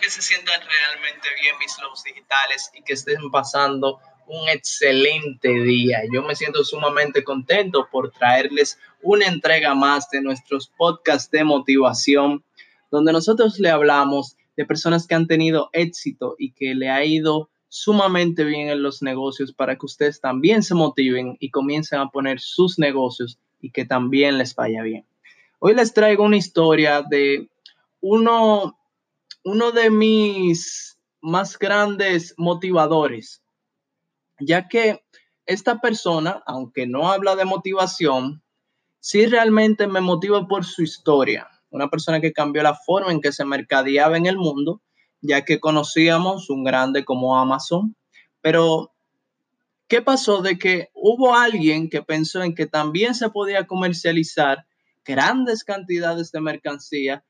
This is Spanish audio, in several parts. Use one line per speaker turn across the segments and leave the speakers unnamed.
que se sientan realmente bien mis lobos digitales y que estén pasando un excelente día. Yo me siento sumamente contento por traerles una entrega más de nuestros podcasts de motivación, donde nosotros le hablamos de personas que han tenido éxito y que le ha ido sumamente bien en los negocios para que ustedes también se motiven y comiencen a poner sus negocios y que también les vaya bien. Hoy les traigo una historia de uno, uno de mis más grandes motivadores, ya que esta persona, aunque no habla de motivación, sí realmente me motiva por su historia. Una persona que cambió la forma en que se mercadeaba en el mundo, ya que conocíamos un grande como Amazon, pero ¿qué pasó de que hubo alguien que pensó en que también se podía comercializar grandes cantidades de mercancía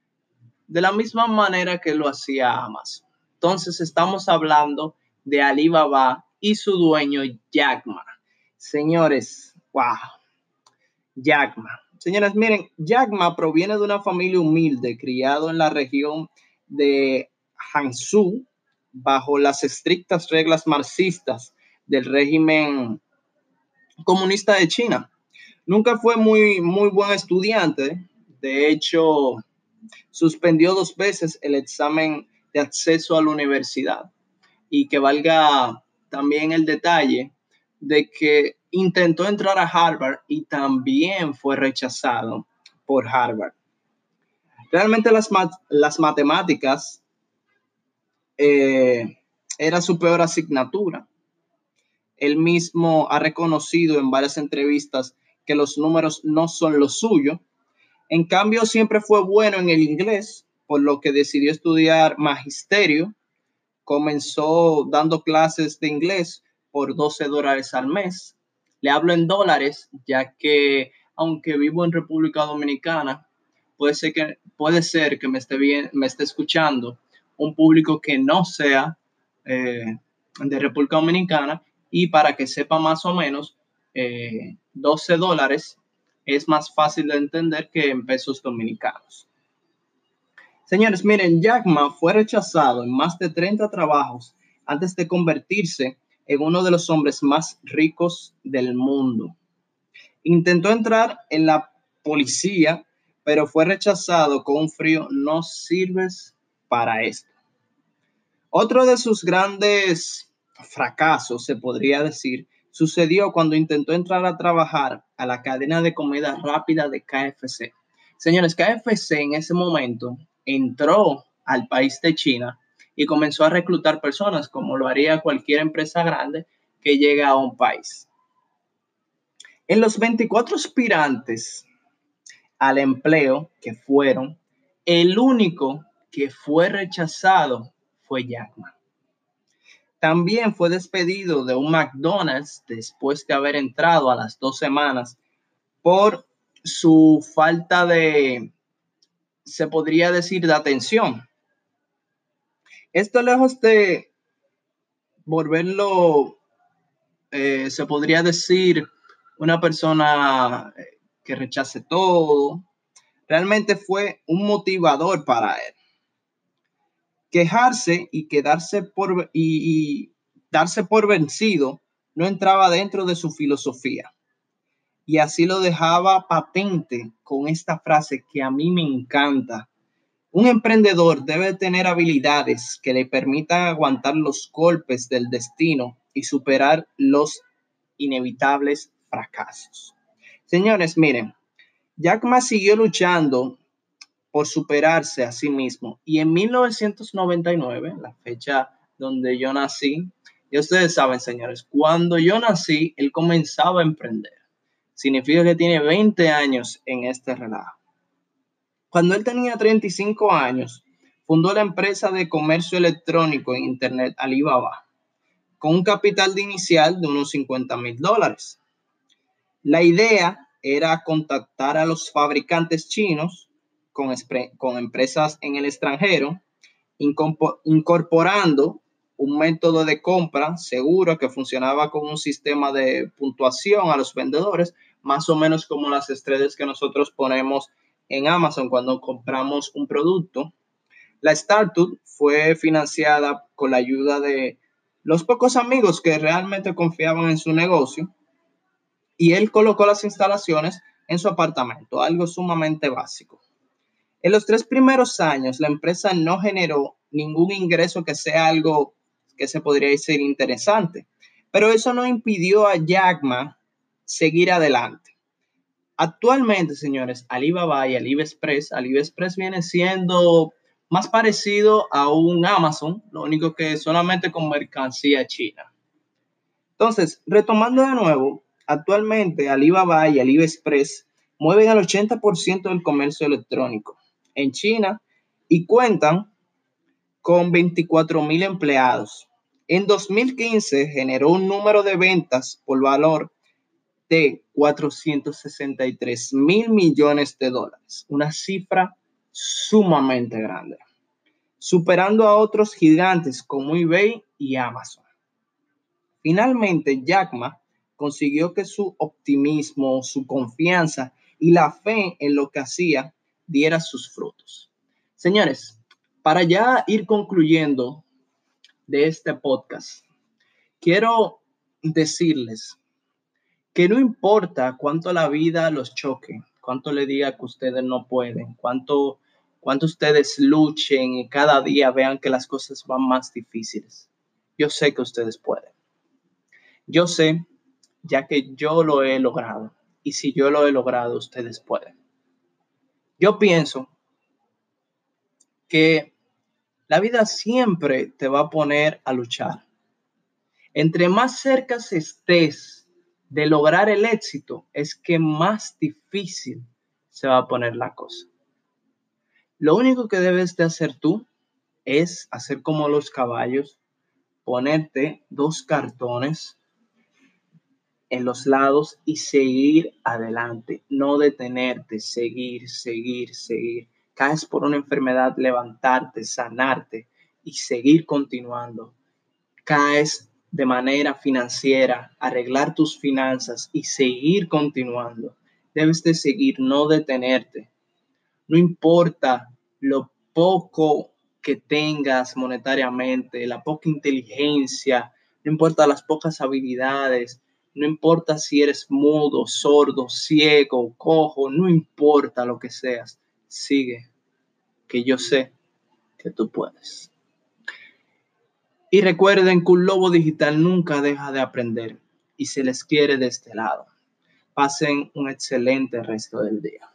de la misma manera que lo hacía Amazon. Entonces estamos hablando de Alibaba y su dueño Jack Ma. Señores, wow. Jack Ma. Señores, miren, Jack Ma proviene de una familia humilde, criado en la región de Hangzhou bajo las estrictas reglas marxistas del régimen comunista de China. Nunca fue muy, muy buen estudiante. De hecho, suspendió dos veces el examen de acceso a la universidad. Y que valga también el detalle de que intentó entrar a Harvard y también fue rechazado por Harvard. Realmente las, matemáticas eh, era su peor asignatura. Él mismo ha reconocido en varias entrevistas que los números no son lo suyo. En cambio, siempre fue bueno en el inglés, por lo que decidió estudiar magisterio. Comenzó dando clases de inglés por 12 dólares al mes. Le hablo en dólares, ya que aunque vivo en República Dominicana, puede ser que, puede ser que me, esté bien, me esté escuchando un público que no sea eh, de República Dominicana y para que sepa más o menos, eh, 12 dólares es más fácil de entender que en pesos dominicanos. Señores, miren, Jack Ma fue rechazado en más de 30 trabajos antes de convertirse en uno de los hombres más ricos del mundo. Intentó entrar en la policía, pero fue rechazado con un frío, no sirves para esto. Otro de sus grandes fracasos, se podría decir, sucedió cuando intentó entrar a trabajar a la cadena de comida rápida de KFC. Señores, KFC en ese momento entró al país de China y comenzó a reclutar personas como lo haría cualquier empresa grande que llega a un país. En los 24 aspirantes al empleo que fueron, el único que fue rechazado fue Jackman. También fue despedido de un McDonald's después de haber entrado a las dos semanas por su falta de, se podría decir, de atención. Esto lejos de volverlo, eh, se podría decir, una persona eh, que rechace todo, realmente fue un motivador para él quejarse y quedarse por y, darse por vencido no entraba dentro de su filosofía. Y así lo dejaba patente con esta frase que a mí me encanta. Un emprendedor debe tener habilidades que le permitan aguantar los golpes del destino y superar los inevitables fracasos. Señores, miren, Jack Ma siguió luchando por superarse a sí mismo. Y en 1999, la fecha donde yo nací, y ustedes saben, señores, cuando yo nací, él comenzaba a emprender. Significa que tiene 20 años en este relajo. Cuando él tenía 35 años, fundó la empresa de comercio electrónico en Internet Alibaba, con un capital de inicial de unos 50 mil dólares. La idea era contactar a los fabricantes chinos con, empresas en el extranjero, incorporando un método de compra seguro que funcionaba con un sistema de puntuación a los vendedores, más o menos como las estrellas que nosotros ponemos en Amazon cuando compramos un producto. La startup fue financiada con la ayuda de los pocos amigos que realmente confiaban en su negocio y él colocó las instalaciones en su apartamento, algo sumamente básico. En los tres primeros años, la empresa no generó ningún ingreso que sea algo que se podría decir interesante, pero eso no impidió a Jackma seguir adelante. Actualmente, señores, Alibaba y AliExpress, AliExpress viene siendo más parecido a un Amazon, lo único que solamente con mercancía china. Entonces, retomando de nuevo, actualmente Alibaba y AliExpress mueven el 80% del comercio electrónico en China y cuentan con 24 mil empleados. En 2015 generó un número de ventas por valor de 463 mil millones de dólares, una cifra sumamente grande, superando a otros gigantes como eBay y Amazon. Finalmente, Jack Ma consiguió que su optimismo, su confianza y la fe en lo que hacía diera sus frutos. Señores, para ya ir concluyendo de este podcast, quiero decirles que no importa cuánto la vida los choque, cuánto le diga que ustedes no pueden, cuánto, cuánto ustedes luchen y cada día vean que las cosas van más difíciles. Yo sé que ustedes pueden. Yo sé, ya que yo lo he logrado. Y si yo lo he logrado, ustedes pueden. Yo pienso que la vida siempre te va a poner a luchar. Entre más cerca estés de lograr el éxito es que más difícil se va a poner la cosa. Lo único que debes de hacer tú es hacer como los caballos, ponerte dos cartones en los lados y seguir adelante, no detenerte, seguir, seguir, seguir. Caes por una enfermedad, levantarte, sanarte y seguir continuando. Caes de manera financiera, arreglar tus finanzas y seguir continuando. Debes de seguir, no detenerte. No importa lo poco que tengas monetariamente, la poca inteligencia, no importa las pocas habilidades, no importa si eres mudo, sordo, ciego, cojo, no importa lo que seas, sigue, que yo sé que tú puedes. Y recuerden que un lobo digital nunca deja de aprender y se les quiere de este lado. Pasen un excelente resto del día.